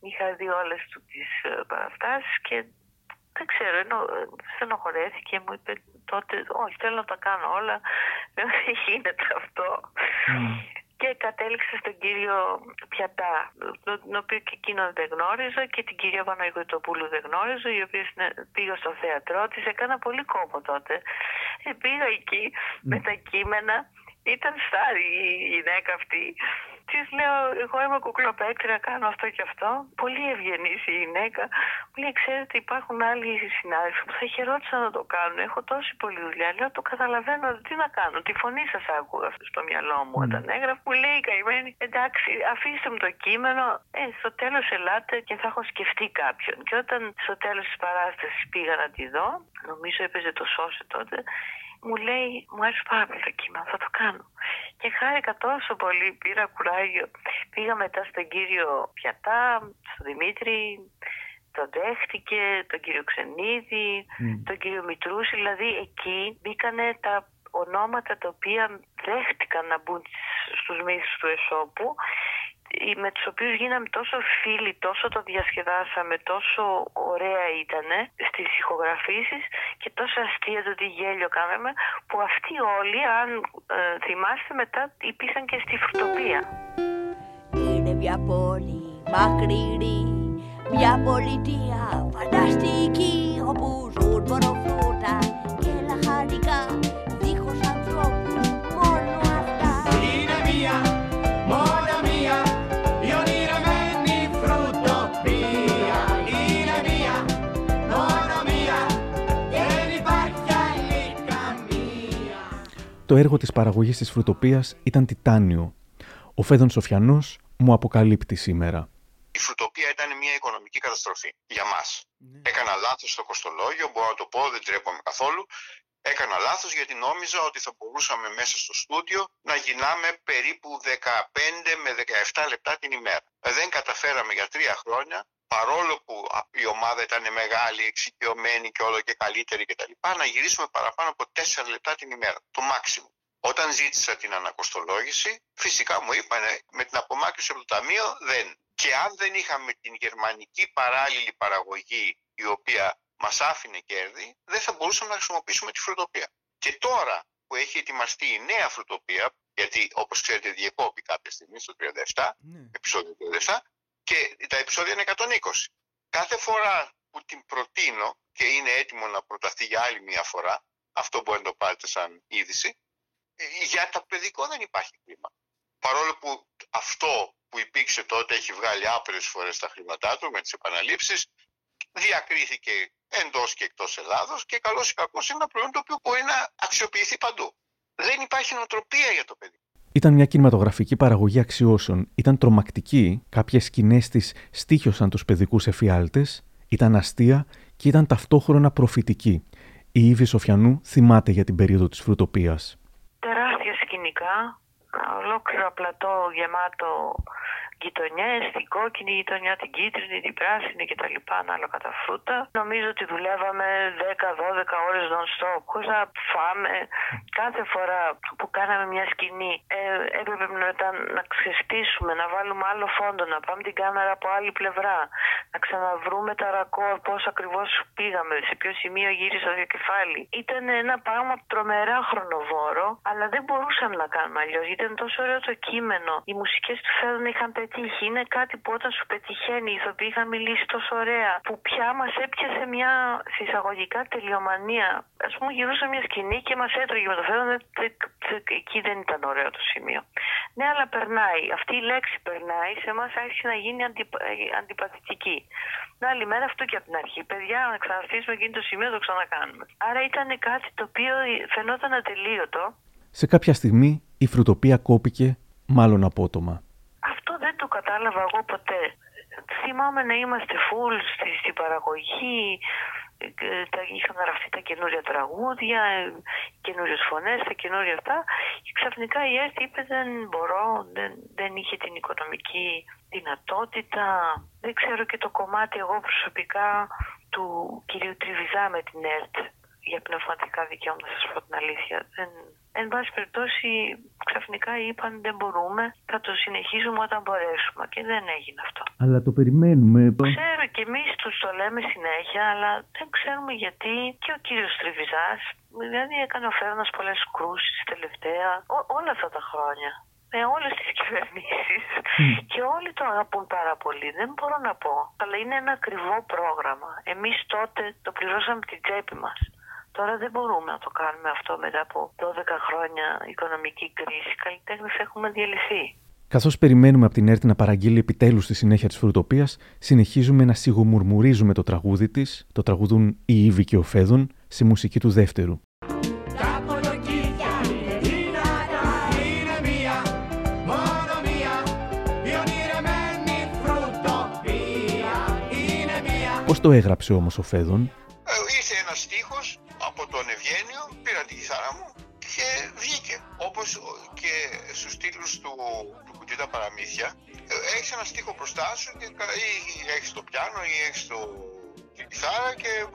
Είχα δει όλες του τις ε, παραστάσεις και δεν ξέρω, ενώ ε, στενοχωρέθηκε μου είπε τότε, όχι θέλω να τα κάνω όλα, δεν γίνεται αυτό. Mm. Και κατέληξε στον κύριο Πιατά, τον οποίο και εκείνον δεν γνώριζα και την κυρία Παναγιωτοπούλου δεν γνώριζα, η οποία πήγα στο θέατρό της, έκανα πολύ κόπο τότε. Ε, πήγα εκεί με τα κείμενα, ήταν στάρι η γυναίκα αυτή Της λέω, εγώ είμαι κουκλοπέκτρια, κάνω αυτό και αυτό. Πολύ ευγενής η γυναίκα. Μου λέει, ξέρετε, υπάρχουν άλλοι συνάδελφοι που θα χαιρότησα να το κάνουν. Έχω τόση πολλή δουλειά. Λέω, το καταλαβαίνω, τι να κάνω. Τη φωνή σας άκουγα στο μυαλό μου όταν έγραφε. Μου λέει η καημένη, εντάξει, αφήστε μου το κείμενο. Ε, στο τέλος ελάτε και θα έχω σκεφτεί κάποιον. Και όταν στο τέλος της παράστασης πήγα να τη δω, νομίζω έπαιζε το σώσε τότε, μου λέει, μου άρεσε πάρα πολύ το κείμενο, θα το κάνω. Και χάρηκα τόσο πολύ, πήρα κουράγιο. Πήγα μετά στον κύριο Πιατά, στον Δημήτρη, τον δέχτηκε, τον κύριο Ξενίδη, τον κύριο Μητρούση. Δηλαδή εκεί μπήκανε τα ονόματα τα οποία δέχτηκαν να μπουν στους μύθους του Εσώπου με τους οποίους γίναμε τόσο φίλοι, τόσο το διασκεδάσαμε, τόσο ωραία ήτανε στις ηχογραφήσεις και τόσο αστεία το τι γέλιο κάναμε που αυτοί όλοι, αν ε, θυμάστε μετά, υπήρχαν και στη φρουτοπία. Είναι μια πόλη μακρινή, μια πολιτεία φανταστική όπου ζουν μόνο φρούτα Το έργο της παραγωγής της φρουτοπίας ήταν τιτάνιο. Ο Φέδων Σοφιανός μου αποκαλύπτει σήμερα. Η φρουτοπία ήταν μια οικονομική καταστροφή για μας. Έκανα λάθος στο κοστολόγιο, μπορώ να το πω, δεν τρέπομαι καθόλου. Έκανα λάθος γιατί νόμιζα ότι θα μπορούσαμε μέσα στο στούντιο να γυρνάμε περίπου 15 με 17 λεπτά την ημέρα. Ε, Δεν καταφέραμε για τρία χρόνια, παρόλο που α, η ομάδα ήταν μεγάλη, εξοικειωμένη και όλο και καλύτερη κτλ. Να γυρίσουμε παραπάνω από 4 λεπτά την ημέρα. Το μάξιμο. Όταν ζήτησα την ανακοστολόγηση, φυσικά μου είπαν με την απομάκρυνση από το ταμείο δεν. Και αν δεν είχαμε την γερμανική παράλληλη παραγωγή η οποία μας άφηνε κέρδη, δεν θα μπορούσαμε να χρησιμοποιήσουμε τη φρουτοπία. Και τώρα που έχει ετοιμαστεί η νέα φρουτοπία, γιατί όπως ξέρετε διεκόπη κάποια στιγμή στο 37, επεισόδιο 37, και τα επεισόδια είναι 120. Κάθε φορά που την προτείνω και είναι έτοιμο να προταθεί για άλλη μια φορά, αυτό μπορεί να το πάρετε σαν είδηση, ε, για τα παιδικό δεν υπάρχει χρήμα. Παρόλο που αυτό που υπήρξε τότε έχει βγάλει άπειρες φορές τα χρήματά του με τις επαναλήψεις, διακρίθηκε εντός και εκτός Ελλάδος και καλώς ή κακώς είναι ένα προϊόν το οποίο μπορεί να αξιοποιηθεί παντού. Δεν υπάρχει νοοτροπία για το παιδί. Ήταν μια κινηματογραφική παραγωγή αξιώσεων. Ήταν τρομακτική, κάποιες σκηνές της στήχιωσαν τους παιδικούς εφιάλτες, ήταν αστεία και ήταν ταυτόχρονα προφητική. Η Ήβη Σοφιανού θυμάται για την περίοδο της φρουτοπίας. Τεράστια σκηνικά, ολόκληρο πλατό γεμάτο γειτονιές, την κόκκινη γειτονιά, την κίτρινη, την πράσινη κτλ. ανάλογα τα φρούτα. Νομίζω ότι δουλεύαμε 10-12 ώρες non-stop, χωρίς να φάμε. Κάθε φορά που κάναμε μια σκηνή ε, έπρεπε μετά να ξεστήσουμε, να βάλουμε άλλο φόντο, να πάμε την κάμερα από άλλη πλευρά, να ξαναβρούμε τα ρακόρ, πώς ακριβώς πήγαμε, σε ποιο σημείο γύρισε το κεφάλι. Ήταν ένα πράγμα τρομερά χρονοβόρο, αλλά δεν μπορούσαμε να κάνουμε αλλιώς. Γιατί ήταν τόσο ωραίο το κείμενο. Οι μουσικές του Φέδων είχαν τέτοια πετύχει. Είναι κάτι που όταν σου πετυχαίνει, οι ηθοποιοί είχαν μιλήσει τόσο ωραία, που πια μας έπιασε μια συσσαγωγικά τελειομανία. Α πούμε, γυρούσε μια σκηνή και μας έτρωγε με το φέρον. Εκεί δεν ήταν ωραίο το σημείο. Ναι, αλλά περνάει. Αυτή η λέξη περνάει. Σε εμάς άρχισε να γίνει αντι, ε, αντιπαθητική. Την άλλη μέρα αυτό και από την αρχή. Παιδιά, να ξαναρχίσουμε εκείνο το σημείο, το ξανακάνουμε. Άρα ήταν κάτι το οποίο φαινόταν ατελείωτο. Σε κάποια στιγμή η φρουτοπία κόπηκε, μάλλον απότομα. Αυτό δεν το κατάλαβα εγώ ποτέ. Θυμάμαι να είμαστε full στη, στην παραγωγή, ε, τα, είχαν γραφτεί τα καινούρια τραγούδια, καινούριες φωνές, τα καινούρια αυτά. Και ξαφνικά η ΕΡΤ είπε δεν μπορώ, δεν, δεν είχε την οικονομική δυνατότητα. Δεν ξέρω και το κομμάτι εγώ προσωπικά του κυρίου Τριβιζά με την ΕΡΤ για πνευματικά δικαιώματα, να σας πω την αλήθεια. Δεν, Εν πάση περιπτώσει, ξαφνικά είπαν δεν μπορούμε, θα το συνεχίζουμε όταν μπορέσουμε. Και δεν έγινε αυτό. Αλλά το περιμένουμε. Ξέρω και εμείς τους το λέμε συνέχεια, αλλά δεν ξέρουμε γιατί και ο κύριος Τριβιζάς, δηλαδή έκανε ο Φέρνας πολλές κρούσεις τελευταία, ό, όλα αυτά τα χρόνια. Με όλες τις κυβερνήσεις και όλοι το αγαπούν πάρα πολύ. Δεν μπορώ να πω. Αλλά είναι ένα ακριβό πρόγραμμα. Εμείς τότε το πληρώσαμε την τσέπη μας. Τώρα δεν μπορούμε να το κάνουμε αυτό μετά από 12 χρόνια οικονομική κρίση. Οι καλλιτέχνες έχουμε διαλυθεί. Καθώς περιμένουμε από την ΕΡΤ να παραγγείλει επιτέλους τη συνέχεια της φρουτοπίας, συνεχίζουμε να σιγομουρμουρίζουμε το τραγούδι της, το τραγουδούν η Ήβη και ο Φέδων, στη μουσική του δεύτερου. Τα κολοκύθια δυνατά είναι μία, μόνο μία Η ονειρεμένη φρουτοπία είναι μία Πώς το έγραψε όμως ο Φέδων, Ε, ήρθε ένας στίχος από τον Ευγένιο, πήρα τη κιθάρα μου και βγήκε. Όπως και στους τίτλους του, του κουτί τα παραμύθια, ε, έχεις ένα στίχο μπροστά σου και, κα- ή έχεις το πιάνο ή έχεις το, την κιθάρα και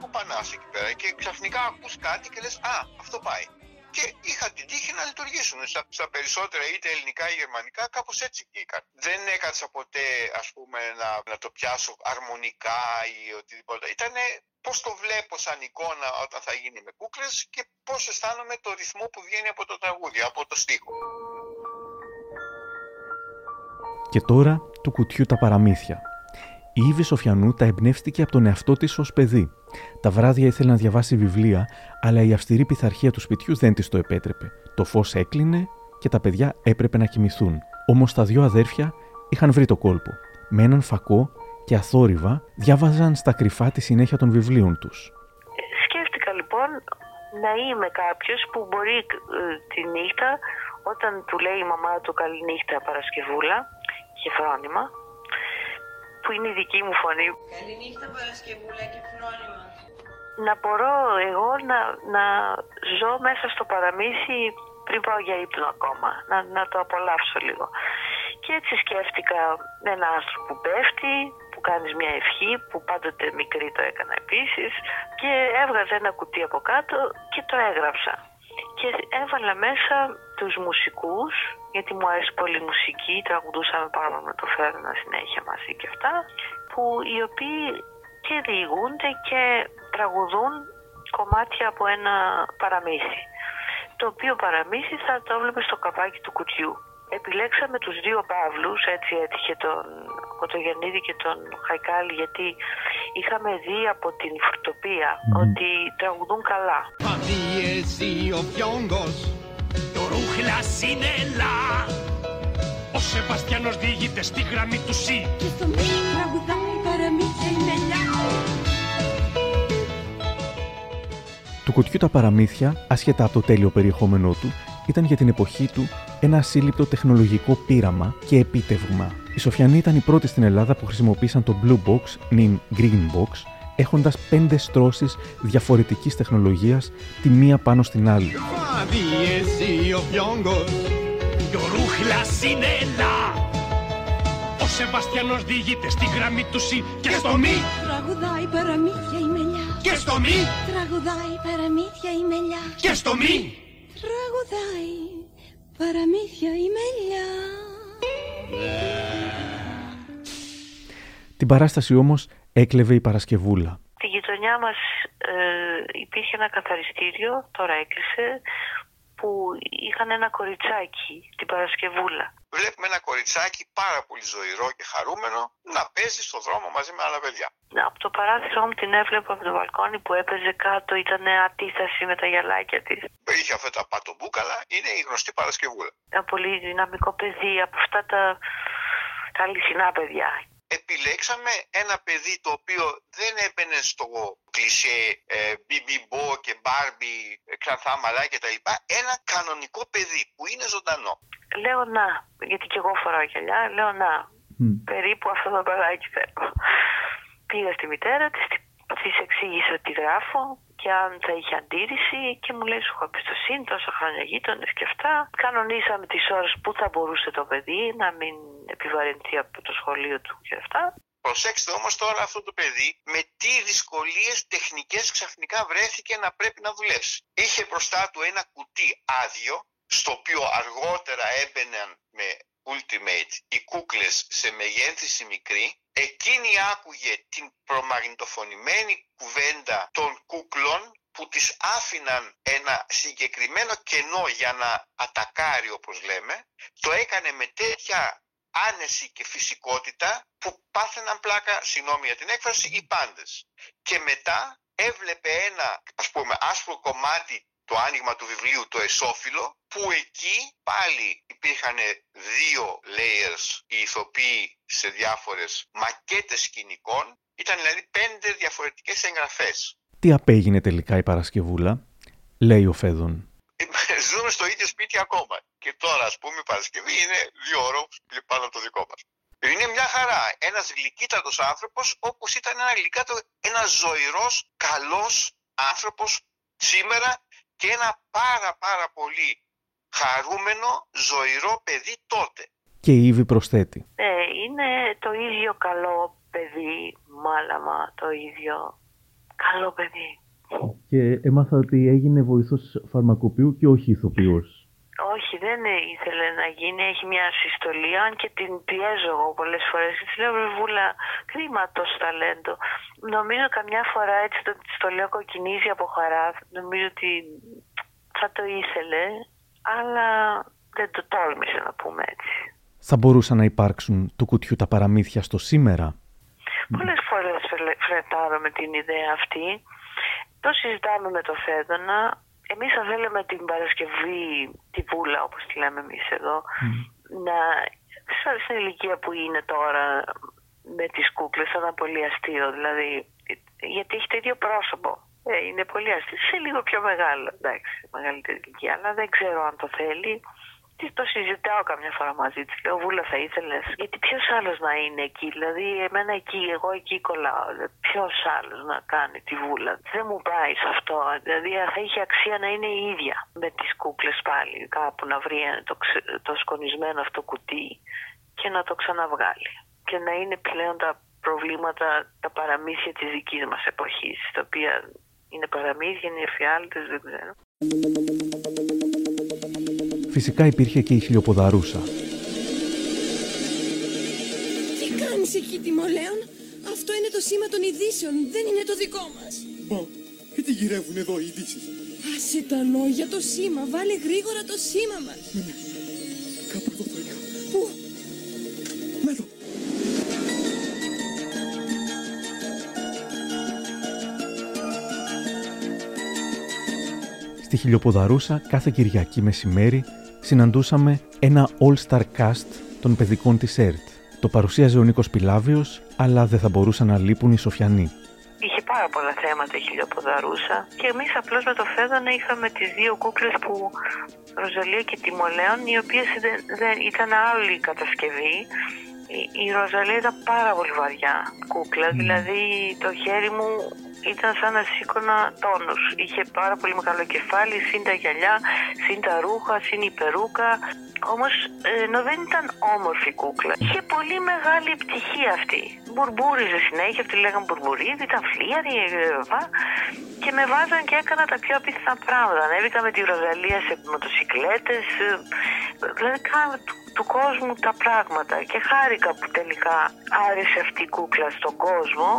κουπανάς εκεί πέρα και ξαφνικά ακούς κάτι και λες «Α, αυτό πάει». Και είχα την τύχη να λειτουργήσουν στα, στα περισσότερα είτε ελληνικά ή γερμανικά κάπως έτσι βγήκαν. Δεν έκατσα ποτέ ας πούμε να, να το πιάσω αρμονικά ή οτιδήποτε. Ήτανε πώς το βλέπω σαν εικόνα όταν θα γίνει με κούκλες και πώς αισθάνομαι το ρυθμό που βγαίνει από το τραγούδι, από το στίχο. Και τώρα του κουτιού τα παραμύθια. Η Ήβη Σοφιανού τα εμπνεύστηκε από τον εαυτό της ως παιδί. Τα βράδια ήθελε να διαβάσει βιβλία, αλλά η αυστηρή πειθαρχία του σπιτιού δεν της το επέτρεπε. Το φως έκλεινε και τα παιδιά έπρεπε να κοιμηθούν. Όμως τα δύο αδέρφια είχαν βρει το κόλπο. Με έναν φακό και αθόρυβα διάβαζαν στα κρυφά τη συνέχεια των βιβλίων τους. Σκέφτηκα λοιπόν να είμαι κάποιος που μπορεί ε, τη νύχτα όταν του λέει η μαμά του καλή νύχτα Παρασκευούλα και φρόνημα που είναι η δική μου φωνή Καληνύχτα Παρασκευούλα και φρόνημα. να μπορώ εγώ να, να ζω μέσα στο παραμύθι πριν πάω για ύπνο ακόμα, να, να το απολαύσω λίγο. Και έτσι σκέφτηκα ένα άστρο που πέφτει, που κάνεις μια ευχή, που πάντοτε μικρή το έκανα επίσης και έβγαζα ένα κουτί από κάτω και το έγραψα. Και έβαλα μέσα τους μουσικούς, γιατί μου αρέσει πολύ η μουσική, τραγουδούσαμε πάνω με το φέρνα συνέχεια μαζί και αυτά, που οι οποίοι και διηγούνται και τραγουδούν κομμάτια από ένα παραμύθι. Το οποίο παραμύθι θα το έβλεπε στο καπάκι του κουτιού. Επιλέξαμε τους δύο Παύλους, έτσι έτυχε τον Κοτογεννίδη και τον Χαϊκάλη, γιατί είχαμε δει από την φρουτοπία ότι τραγουδούν καλά. Αδίεση ο πιόγκος Το ρούχλα συνέλα Ο Σεβαστιανός διηγείται στη γραμμή του ΣΥ Και στο μη τραγουδάει παραμύθια η μελιά. Του κουτιού τα παραμύθια, άσχετα από το τέλειο περιεχόμενό του, ήταν για την εποχή του ένα ασύλληπτο τεχνολογικό πείραμα και επίτευγμα. Οι Σοφιανοί ήταν οι πρώτοι στην Ελλάδα που χρησιμοποίησαν το Blue Box, νυν Green Box, έχοντας πέντε στρώσεις διαφορετικής τεχνολογίας, τη μία πάνω στην άλλη. Αδίεση ο πιόγκος Το ρούχλας συνέλα Ο Σεβαστιανός διηγείται στη γραμμή του ΣΥ Και στο μη Τραγουδάει παραμύθια η μελιά. Και στο μη Τραγουδάει παραμύθια η μελιά. Και στο μη Τραγουδάει παραμύθια η μελιά. Την παράσταση όμως έκλεβε η Παρασκευούλα. Στη γειτονιά μας ε, υπήρχε ένα καθαριστήριο, τώρα έκλεισε, που είχαν ένα κοριτσάκι, την Παρασκευούλα. βλέπουμε ένα κοριτσάκι πάρα πολύ ζωηρό και χαρούμενο να παίζει στο δρόμο μαζί με άλλα παιδιά. Από το παράθυρό μου την έβλεπα από το μπαλκόνι που έπαιζε κάτω, ήταν αντίθεση με τα γυαλάκια της. Είχε αυτά τα πατομπούκαλα, είναι η γνωστή Παρασκευούλα. Ένα πολύ δυναμικό παιδί, από αυτά τα, τα αληθινά παιδιά. Επιλέξαμε ένα παιδί το οποίο δεν έμπαινε στο κλισέ ε, μπιμπιμπό και μπάρμπι, ε, ξανθά μαλά κτλ. Ένα κανονικό παιδί που είναι ζωντανό. Λέω να, γιατί και εγώ φοράω γυαλιά, λέω να, περίπου αυτό το παιδάκι θέλω. Πήγα στη μητέρα της, της εξήγησα τι γράφω και αν θα είχε αντίρρηση και μου λέει σου έχω εμπιστοσύνη τόσα χρόνια γείτονες και αυτά. Κανονίσαμε τις ώρες που θα μπορούσε το παιδί να μην επιβαρυνθεί από το σχολείο του και αυτά. Προσέξτε όμως τώρα αυτό το παιδί με τι δυσκολίες τεχνικές ξαφνικά βρέθηκε να πρέπει να δουλέψει. Είχε μπροστά του ένα κουτί άδειο στο οποίο αργότερα έμπαιναν με Ultimate οι κούκλες σε μεγένθηση μικρή εκείνη άκουγε την προμαγνητοφωνημένη κουβέντα των κούκλων που τις άφηναν ένα συγκεκριμένο κενό για να ατακάρει όπως λέμε το έκανε με τέτοια άνεση και φυσικότητα που πάθαιναν πλάκα, συγγνώμη για την έκφραση, οι πάντες. Και μετά έβλεπε ένα ας πούμε άσπρο κομμάτι το άνοιγμα του βιβλίου το εσόφυλλο που εκεί πάλι υπήρχαν δύο layers οι ηθοποιοί σε διάφορες μακέτες σκηνικών ήταν δηλαδή πέντε διαφορετικές εγγραφές. Τι απέγινε τελικά η Παρασκευούλα, λέει ο Φέδων. Ζούμε στο ίδιο σπίτι ακόμα και τώρα ας πούμε η Παρασκευή είναι δύο ώρες πάνω από το δικό μας. Είναι μια χαρά. Ένας γλυκύτατος άνθρωπος όπως ήταν ένα γλυκάτο, ένας ζωηρός, καλός άνθρωπος σήμερα και ένα πάρα πάρα πολύ χαρούμενο, ζωηρό παιδί τότε. Και η Ήβη προσθέτει. Ε, είναι το ίδιο καλό παιδί, μάλαμα, το ίδιο καλό παιδί. Και έμαθα ότι έγινε βοηθός φαρμακοποιού και όχι ηθοποιός. Όχι, δεν ήθελε να γίνει. Έχει μια συστολή, αν και την πιέζω εγώ πολλές φορές. Της λέω, Βούλα, κρίμα τόσο ταλέντο. Νομίζω καμιά φορά έτσι το, το λέω κοκκινίζει από χαρά. Νομίζω ότι θα το ήθελε, αλλά δεν το τόλμησε να πούμε έτσι. Θα μπορούσαν να υπάρξουν του κουτιού τα παραμύθια στο σήμερα; Πολλές φορές φρετάρω με την ιδέα αυτή. Το συζητάμε με το Φέδωνα. Εμείς θα θέλαμε την Παρασκευή, τη Βούλα όπως τη λέμε εμείς εδώ, να στην ηλικία που είναι τώρα με τις κούκλες θα ήταν πολύ αστείο. Δηλαδή, γιατί έχει το ίδιο πρόσωπο. Ε, είναι πολύ αστείο. Σε λίγο πιο μεγάλο, εντάξει, μεγαλύτερη ηλικία, αλλά δεν ξέρω αν το θέλει. Τι το συζητάω καμιά φορά μαζί της. Λέω, Βούλας, θα ήθελε. Γιατί ποιος άλλος να είναι εκεί. Δηλαδή, εμένα εκεί, εγώ εκεί κολλάω. Ποιος άλλος να κάνει τη Βούλα. Δεν μου πάει σε αυτό. Δηλαδή, θα είχε αξία να είναι η ίδια με τις κούκλες πάλι. Κάπου να βρει το, το σκονισμένο αυτό κουτί και να το ξαναβγάλει. Και να είναι πλέον τα προβλήματα, τα παραμύθια της δικής μας εποχής, τα οποία είναι παραμύθια, είναι εφιάλτες, δεν ξέρω. Φυσικά υπήρχε και η χιλιοποδαρούσα. Τι κάνεις εκεί, Τιμολέων; Αυτό είναι το σήμα των ειδήσεων, δεν είναι το δικό μας. Μα, και τι γυρεύουν εδώ οι ειδήσεις; Άσε τα λόγια, το σήμα, βάλε γρήγορα το σήμα μας. Ναι, ναι. Κάπου εδώ το είχα. Πού; Να εδώ. Στη Χιλιοποδαρούσα κάθε Κυριακή μεσημέρι συναντούσαμε ένα all-star cast των παιδικών της ΕΡΤ. Το παρουσίαζε ο Νίκος Πιλάβιος, αλλά δεν θα μπορούσαν να λείπουν οι Σοφιανοί. Είχε πάρα πολλά θέματα η χιλιοποδαρούσα και εμείς απλώς με το Φέδωνα είχαμε τις δύο κούκλες που Ροζαλία και Τιμολέων οι οποίες δεν, δεν ήταν άλλη κατασκευή η, η Ροζαλία ήταν πάρα πολύ βαριά κούκλα, δηλαδή το χέρι μου ήταν σαν να σήκωνα τόνους. Είχε πάρα πολύ μεγάλο κεφάλι, συν τα γυαλιά, συν τα ρούχα, συν η περούκα. Όμως ενώ δεν ήταν όμορφη κούκλα, είχε πολύ μεγάλη επιτυχία αυτή. Μπουρμπούριζε συνέχεια, αυτή λέγανε μπουρμπουρίδι, ήταν φλίαρη, και με βάζαν και έκανα τα πιο απίθανα πράγματα. Ανέβηκα με τη Ροζαλία σε μοτοσυκλέτες, δηλαδή κάναμε του, του κόσμου τα πράγματα και χάρηκα που τελικά άρεσε αυτή η κούκλα στον κόσμο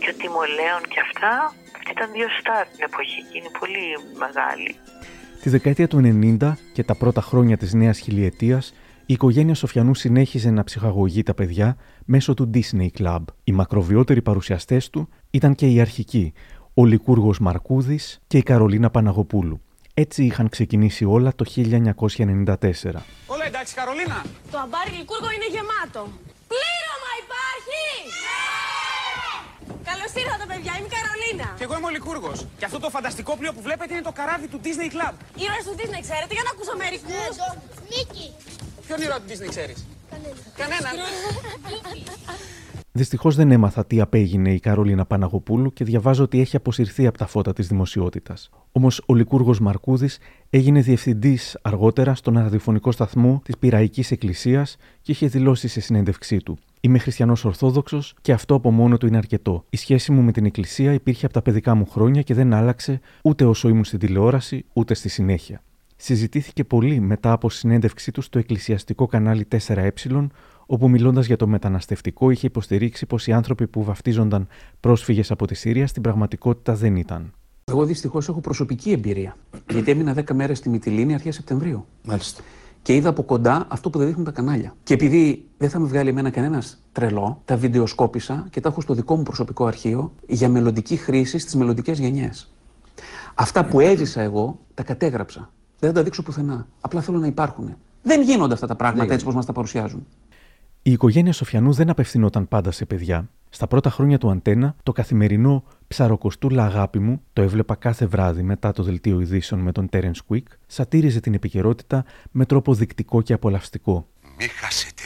και ο Τιμολέων και αυτά. Αυτή ήταν δύο στάρ την εποχή και είναι πολύ μεγάλη. Τη δεκαετία του 90 και τα πρώτα χρόνια της νέας χιλιετίας, η οικογένεια Σοφιανού συνέχιζε να ψυχαγωγεί τα παιδιά μέσω του Disney Club. Οι μακροβιότεροι παρουσιαστές του ήταν και οι αρχικοί, ο Λικούργος Μαρκούδης και η Καρολίνα Παναγοπούλου. Έτσι είχαν ξεκινήσει όλα το 1994. Όλα εντάξει, Καρολίνα. Το αμπάρι Λικούργο είναι γεμάτο. Πλήρωμα υπάρχει! Καλώς ήρθατε, παιδιά. Είμαι η Καρολίνα. Και εγώ είμαι ο Λικούργος. Και αυτό το φανταστικό πλοίο που βλέπετε είναι το καράβι του Disney Club. Ήρωες του Disney, ξέρετε, για να ακούσω μερικούς. Νίκη. Ποιον ήρωα του Disney ξέρεις; Κανένα. Κανέναν. Δυστυχώς δεν έμαθα τι απέγινε η Καρολίνα Παναγοπούλου και διαβάζω ότι έχει αποσυρθεί από τα φώτα της δημοσιότητας. Όμως ο Λικούργος Μαρκούδης έγινε διευθυντής αργότερα στον ραδιοφωνικό σταθμό της Πυραϊκής Εκκλησίας και είχε δηλώσει σε συνέντευξή του. Είμαι χριστιανός Ορθόδοξος και αυτό από μόνο του είναι αρκετό. Η σχέση μου με την Εκκλησία υπήρχε από τα παιδικά μου χρόνια και δεν άλλαξε ούτε όσο ήμουν στην τηλεόραση ούτε στη συνέχεια. Συζητήθηκε πολύ μετά από συνέντευξή του στο εκκλησιαστικό κανάλι 4Ε, όπου μιλώντας για το μεταναστευτικό είχε υποστηρίξει πως οι άνθρωποι που βαφτίζονταν πρόσφυγες από τη Συρία στην πραγματικότητα δεν ήταν. Εγώ δυστυχώς έχω προσωπική εμπειρία. Γιατί έμεινα 10 μέρες στη Μυτιλίνη αρχές Σεπτεμβρίου. Μάλιστα. Και είδα από κοντά αυτό που δεν δείχνουν τα κανάλια. Και επειδή δεν θα με βγάλει εμένα κανένας τρελό, τα βιντεοσκόπησα και τα έχω στο δικό μου προσωπικό αρχείο για μελλοντική χρήση στις μελλοντικές γενιές. Αυτά που έζησα εγώ τα κατέγραψα. Δεν θα τα δείξω πουθενά. Απλά θέλω να υπάρχουν. Δεν γίνονται αυτά τα πράγματα έτσι όπως μας τα παρουσιάζουν. Η οικογένεια Σοφιανού δεν απευθυνόταν πάντα σε παιδιά. Στα πρώτα χρόνια του Αντένα, το καθημερινό ψαροκοστούλα αγάπη μου, το έβλεπα κάθε βράδυ μετά το δελτίο ειδήσεων με τον Τέρεν Κουίκ, σατήριζε την επικαιρότητα με τρόπο δεικτικό και απολαυστικό. Μη χάσετε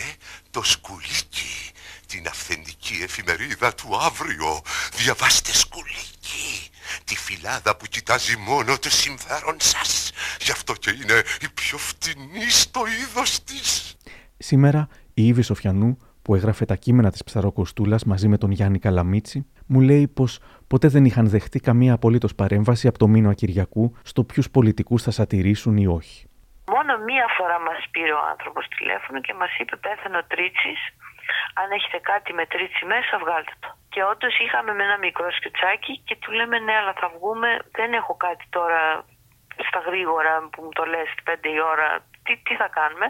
το σκουλίκι, την αυθεντική εφημερίδα του αύριο. Διαβάστε σκουλίκι, τη φυλάδα που κοιτάζει μόνο το συμφέρον σας. Γι' αυτό και είναι η πιο φτηνή στο είδος της. Σήμερα η Ήβη Σοφιανού, που έγραφε τα κείμενα της Ψαροκοστούλας μαζί με τον Γιάννη Καλαμίτσι, μου λέει πως ποτέ δεν είχαν δεχτεί καμία απολύτως παρέμβαση από το μήνυμα Κυριακού στο ποιους πολιτικούς θα σατηρήσουν ή όχι. Μόνο μία φορά μας πήρε ο άνθρωπος τηλέφωνο και μας είπε: Πέθανε ο Τρίτσι. Αν έχετε κάτι με Τρίτσι μέσα, βγάλτε το. Και όντως είχαμε με ένα μικρό σκετσάκι και του λέμε: Ναι, αλλά θα βγούμε. Δεν έχω κάτι τώρα στα γρήγορα που μου το λες 5 η ώρα τι, τι θα κάνουμε.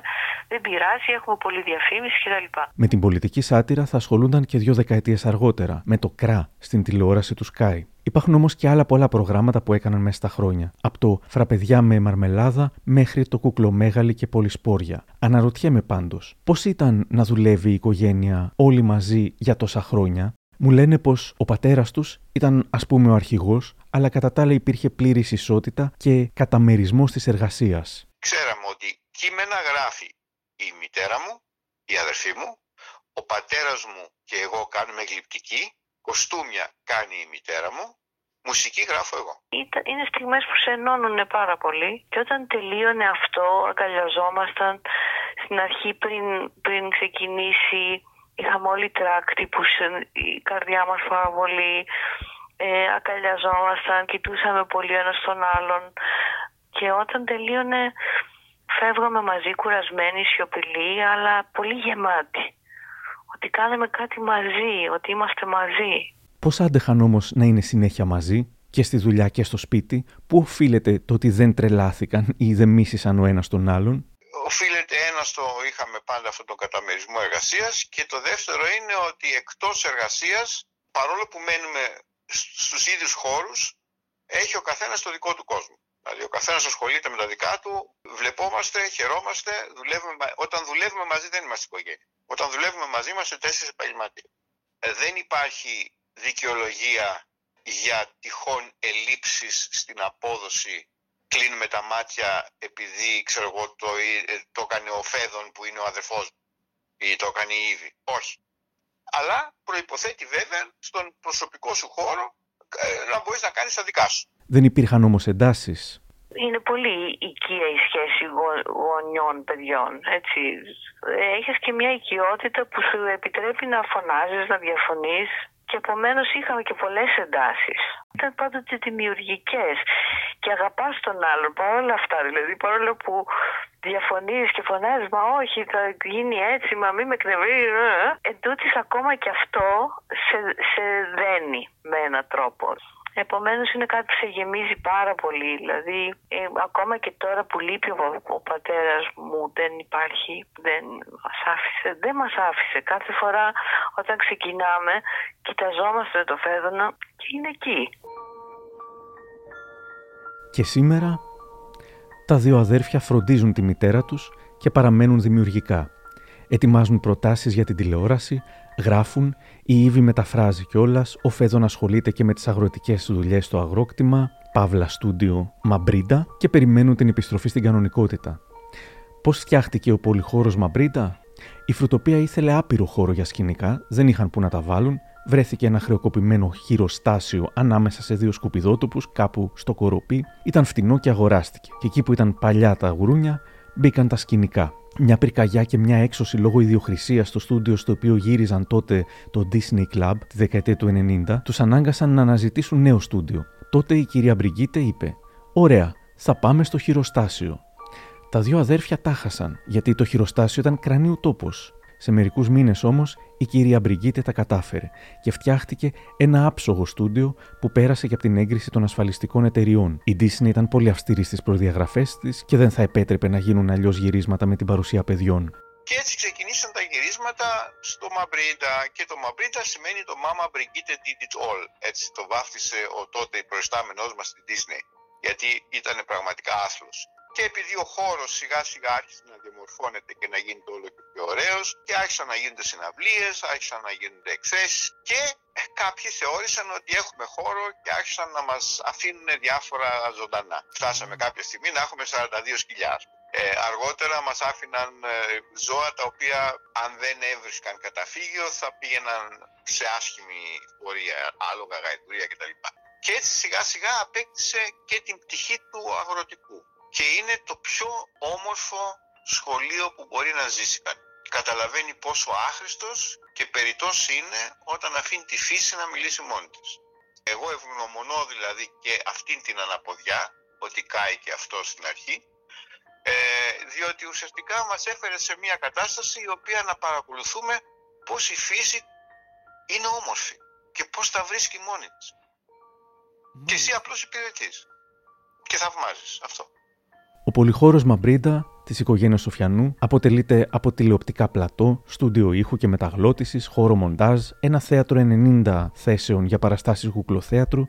Δεν πειράζει, έχουμε πολλή διαφήμιση κτλ. Με την πολιτική σάτυρα θα ασχολούνταν και δύο δεκαετίες αργότερα, με το ΚΡΑ στην τηλεόραση του Sky. Υπάρχουν όμως και άλλα πολλά προγράμματα που έκαναν μέσα στα χρόνια. Από το φραπεδιά με μαρμελάδα μέχρι το κουκλομέγαλι και πολυσπόρια. Αναρωτιέμαι πάντως, πώς ήταν να δουλεύει η οικογένεια όλοι μαζί για τόσα χρόνια; Μου λένε πως ο πατέρας τους ήταν ας πούμε ο αρχηγός, αλλά κατά τα άλλα υπήρχε πλήρης ισότητα και καταμερισμός της εργασίας. Ξέραμε ότι κείμενα γράφει η μητέρα μου, η αδερφή μου, ο πατέρας μου και εγώ κάνουμε γλυπτική, κοστούμια κάνει η μητέρα μου, μουσική γράφω εγώ. Είναι στιγμές που σε ενώνουν πάρα πολύ και όταν τελείωνε αυτό αγκαλιαζόμασταν στην αρχή πριν, πριν ξεκινήσει είχαμε όλοι τράκτη που η καρδιά μας πάρα πολύ ε, αγκαλιαζόμασταν, κοιτούσαμε πολύ ένας τον άλλον και όταν τελείωνε φεύγαμε μαζί κουρασμένοι, σιωπηλοί, αλλά πολύ γεμάτοι. Ότι κάναμε κάτι μαζί, ότι είμαστε μαζί. Πώς άντεχαν όμως να είναι συνέχεια μαζί και στη δουλειά και στο σπίτι, πού οφείλεται το ότι δεν τρελάθηκαν ή δεν μίσησαν ο ένας τον άλλον; Οφείλεται ένα στο είχαμε πάντα αυτόν τον καταμερισμό εργασίας και το δεύτερο είναι ότι εκτός εργασίας, παρόλο που μένουμε στους ίδιους χώρους, έχει ο καθένας το δικό του κόσμο. Δηλαδή ο καθένας ασχολείται με τα δικά του, βλεπόμαστε, χαιρόμαστε, δουλεύουμε, όταν δουλεύουμε μαζί δεν είμαστε οικογένεια. Όταν δουλεύουμε μαζί είμαστε τέσσερις επαγγελματίες. Ε, δεν υπάρχει δικαιολογία για τυχόν ελλείψεις στην απόδοση κλείνουμε τα μάτια επειδή ξέρω εγώ το, ε, το έκανε ο Φέδων που είναι ο αδερφός μου ή το έκανε η Ήβη. Όχι. Αλλά προϋποθέτει βέβαια στον προσωπικό σου χώρο ε, να μπορείς να κάνεις τα δικά σου. Δεν υπήρχαν όμως εντάσεις. Είναι πολύ οικία η σχέση γονιών παιδιών, έτσι. Έχεις και μια οικειότητα που σου επιτρέπει να φωνάζεις, να διαφωνείς και επομένως είχαμε και πολλές εντάσεις. Ήταν πάντοτε δημιουργικές και αγαπάς τον άλλον παρόλα αυτά. Δηλαδή παρόλο που διαφωνείς και φωνάζεις μα όχι θα γίνει έτσι, μα μη με εκνευρίζεις. Ε, ε. Εν τούτης, ακόμα και αυτό σε, σε δένει με έναν τρόπο. Επομένως είναι κάτι που σε γεμίζει πάρα πολύ. Δηλαδή ε, ακόμα και τώρα που λείπει ο, ο πατέρας μου δεν υπάρχει, δεν μας άφησε, δεν μας άφησε. Κάθε φορά όταν ξεκινάμε κοιταζόμαστε το Φέδωνα και είναι εκεί. Και σήμερα τα δύο αδέρφια φροντίζουν τη μητέρα τους και παραμένουν δημιουργικά. Ετοιμάζουν προτάσεις για την τηλεόραση, γράφουν, η Ήβη μεταφράζει κιόλας, ο Φέδων ασχολείται και με τις αγροτικές δουλειές στο αγρόκτημα, Παύλα Στούντιο, Μαμπρίντα και περιμένουν την επιστροφή στην κανονικότητα. Πώς φτιάχτηκε ο πολυχώρος Μαμπρίντα; Η Φρουτοπία ήθελε άπειρο χώρο για σκηνικά, δεν είχαν που να τα βάλουν, βρέθηκε ένα χρεοκοπημένο χειροστάσιο ανάμεσα σε δύο σκουπιδότοπους κάπου στο κοροπή, ήταν φτηνό και αγοράστηκε. Και εκεί που ήταν παλιά τα γουρούνια, μπήκαν τα σκηνικά. Μια πυρκαγιά και μια έξωση λόγω ιδιοχρησίας στο στούντιο στο οποίο γύριζαν τότε το Disney Club τη δεκαετία του 90, τους ανάγκασαν να αναζητήσουν νέο στούντιο. Τότε η κυρία Μπριγκίτε είπε: Ωραία, θα πάμε στο χειροστάσιο. Τα δύο αδέρφια τάχασαν, γιατί το χειροστάσιο ήταν κρανίου τόπος. Σε μερικούς μήνες όμως η κυρία Μπριγκίτε τα κατάφερε και φτιάχτηκε ένα άψογο στούντιο που πέρασε και από την έγκριση των ασφαλιστικών εταιριών. Η Disney ήταν πολύ αυστηρή στις προδιαγραφές της και δεν θα επέτρεπε να γίνουν αλλιώς γυρίσματα με την παρουσία παιδιών. Και έτσι ξεκινήσαν τα γυρίσματα στο Μαμπρίντα και το Μαμπρίντα σημαίνει το Mama Brigitte did it all. Έτσι το βάφτισε ο τότε προϊστάμενός μας στη Disney γιατί ήταν πραγματικά άθλος και επειδή ο χώρος σιγά σιγά άρχισε να διαμορφώνεται και να γίνεται όλο και πιο ωραίος και άρχισαν να γίνονται συναυλίες, άρχισαν να γίνονται εκθέσεις και κάποιοι θεώρησαν ότι έχουμε χώρο και άρχισαν να μας αφήνουν διάφορα ζωντανά. Φτάσαμε κάποια στιγμή να έχουμε 42 σκυλιά. Ε, αργότερα μας άφηναν ε, ζώα τα οποία αν δεν έβρισκαν καταφύγιο θα πήγαιναν σε άσχημη πορεία, άλογα, γαϊδουρία κτλ. Και έτσι σιγά σιγά απέκτησε και την πτυχή του αγροτικού και είναι το πιο όμορφο σχολείο που μπορεί να ζήσει κανείς. Καταλαβαίνει πόσο άχρηστος και περιττός είναι όταν αφήνει τη φύση να μιλήσει μόνη της. Εγώ ευγνωμονώ δηλαδή και αυτήν την αναποδιά, ότι κάει και αυτό στην αρχή, ε, διότι ουσιαστικά μας έφερε σε μια κατάσταση η οποία να παρακολουθούμε πώς η φύση είναι όμορφη και πώς τα βρίσκει μόνη της. Και εσύ απλώς υπηρετείς και θαυμάζεις αυτό. Ο πολυχώρος Μαμπρίντα της οικογένειας Σοφιανού αποτελείται από τηλεοπτικά πλατό, στούντιο ήχου και μεταγλώτησης, χώρο μοντάζ, ένα θέατρο 90 θέσεων για παραστάσεις κουκλοθέατρου,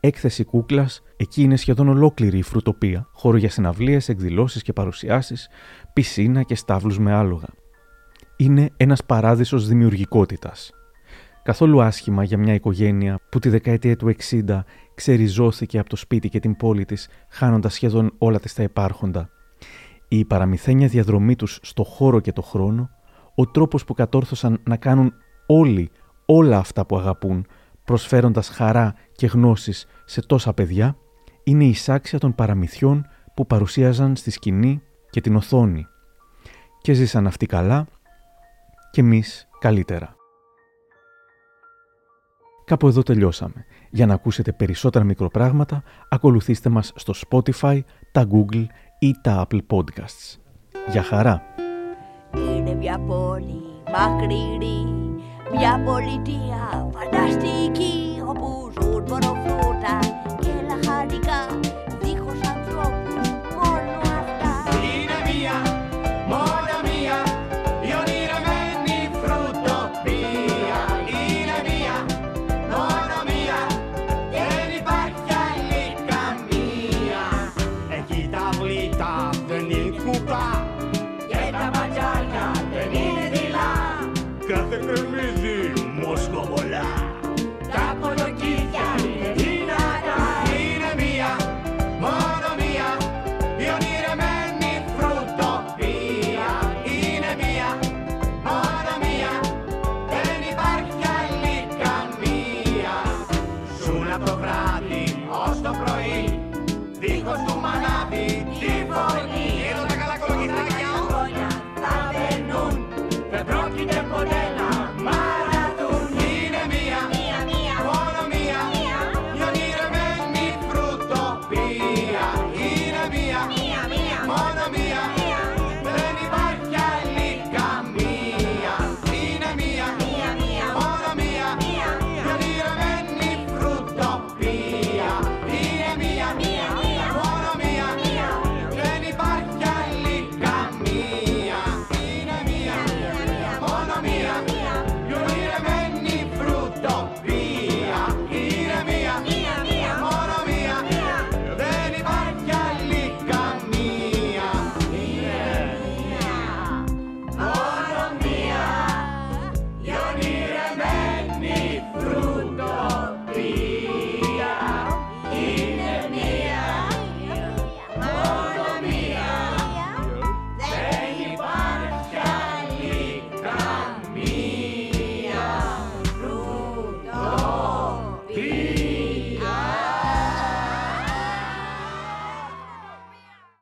έκθεση κούκλας, εκεί είναι σχεδόν ολόκληρη η φρουτοπία, χώρο για συναυλίες, εκδηλώσεις και παρουσιάσεις, πισίνα και στάβλους με άλογα. Είναι ένας παράδεισος δημιουργικότητας. Καθόλου άσχημα για μια οικογένεια που τη δεκαετία του 60 ξεριζώθηκε από το σπίτι και την πόλη της, χάνοντας σχεδόν όλα τις τα υπάρχοντα. Η παραμυθένια διαδρομή τους στο χώρο και το χρόνο, ο τρόπος που κατόρθωσαν να κάνουν όλοι όλα αυτά που αγαπούν, προσφέροντας χαρά και γνώσεις σε τόσα παιδιά, είναι η σάξια των παραμυθιών που παρουσίαζαν στη σκηνή και την οθόνη. Και ζήσαν αυτοί καλά και εμείς καλύτερα. Κάπου εδώ τελειώσαμε. Για να ακούσετε περισσότερα μικροπράγματα, ακολουθήστε μας στο Spotify, τα Google ή τα Apple Podcasts. Για χαρά! Είναι μια πόλη μακρινή, μια πολιτεία φανταστική, όπου ζουν